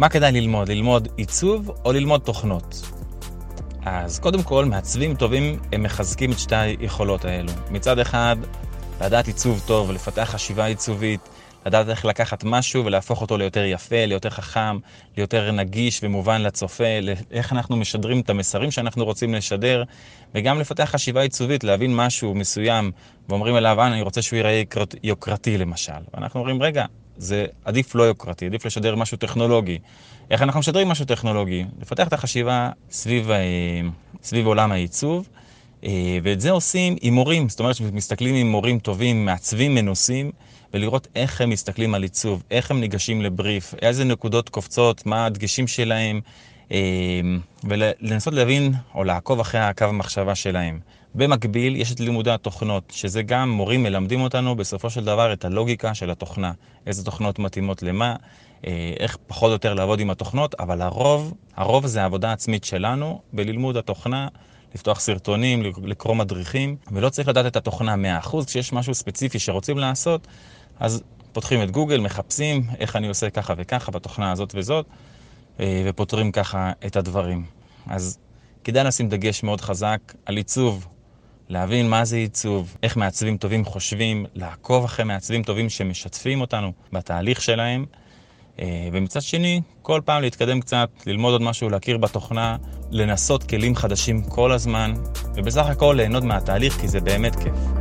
מה כדאי ללמוד? ללמוד עיצוב או ללמוד תוכנות? אז קודם כל, מעצבים טובים הם מחזקים את שתי היכולות האלו. מצד אחד, לדעת עיצוב טוב ולפתח חשיבה עיצובית, לדעת איך לקחת משהו ולהפוך אותו ליותר יפה, ליותר חכם, ליותר נגיש ומובן לצופה, איך אנחנו משדרים את המסרים שאנחנו רוצים לשדר, וגם לפתח חשיבה עיצובית, להבין משהו מסוים, ואומרים אליו, אני רוצה שהוא ייראה יוקרתי למשל. ואנחנו אומרים, רגע, זה עדיף לא יוקרתי, עדיף לשדר משהו טכנולוגי. איך אנחנו משדרים משהו טכנולוגי? לפתח את החשיבה סביב, אה, סביב עולם העיצוב. אה, ואת זה עושים עם מורים, זאת אומרת שמסתכלים עם מורים טובים, מעצבים מנוסים, ולראות איך הם מסתכלים על עיצוב, איך הם ניגשים לבריף, איזה נקודות קופצות, מה הדגשים שלהם, ולנסות להבין או לעקוב אחרי הקו המחשבה שלהם. במקביל, יש את לימודי התוכנות, שזה גם מורים מלמדים אותנו בסופו של דבר את הלוגיקה של התוכנה, איזה תוכנות מתאימות למה, אה, איך פחות או יותר לעבוד עם התוכנות, אבל הרוב, הרוב זה העבודה עצמית שלנו בלימוד התוכנה. לפתוח סרטונים, לקרוא מדריכים, ולא צריך לדעת את התוכנה 100%. כשיש משהו ספציפי שרוצים לעשות, אז פותחים את גוגל, מחפשים איך אני עושה ככה וככה בתוכנה הזאת וזאת, ופותרים ככה את הדברים. אז כדאי לשים דגש מאוד חזק על עיצוב, להבין מה זה עיצוב, איך מעצבים טובים חושבים, לעקוב אחרי מעצבים טובים שמשתפים אותנו בתהליך שלהם. אה, ומצד שני, כל פעם להתקדם קצת, ללמוד עוד משהו, להכיר בתוכנה, לנסות כלים חדשים כל הזמן, ובסך הכל ליהנות מהתהליך כי זה באמת כיף.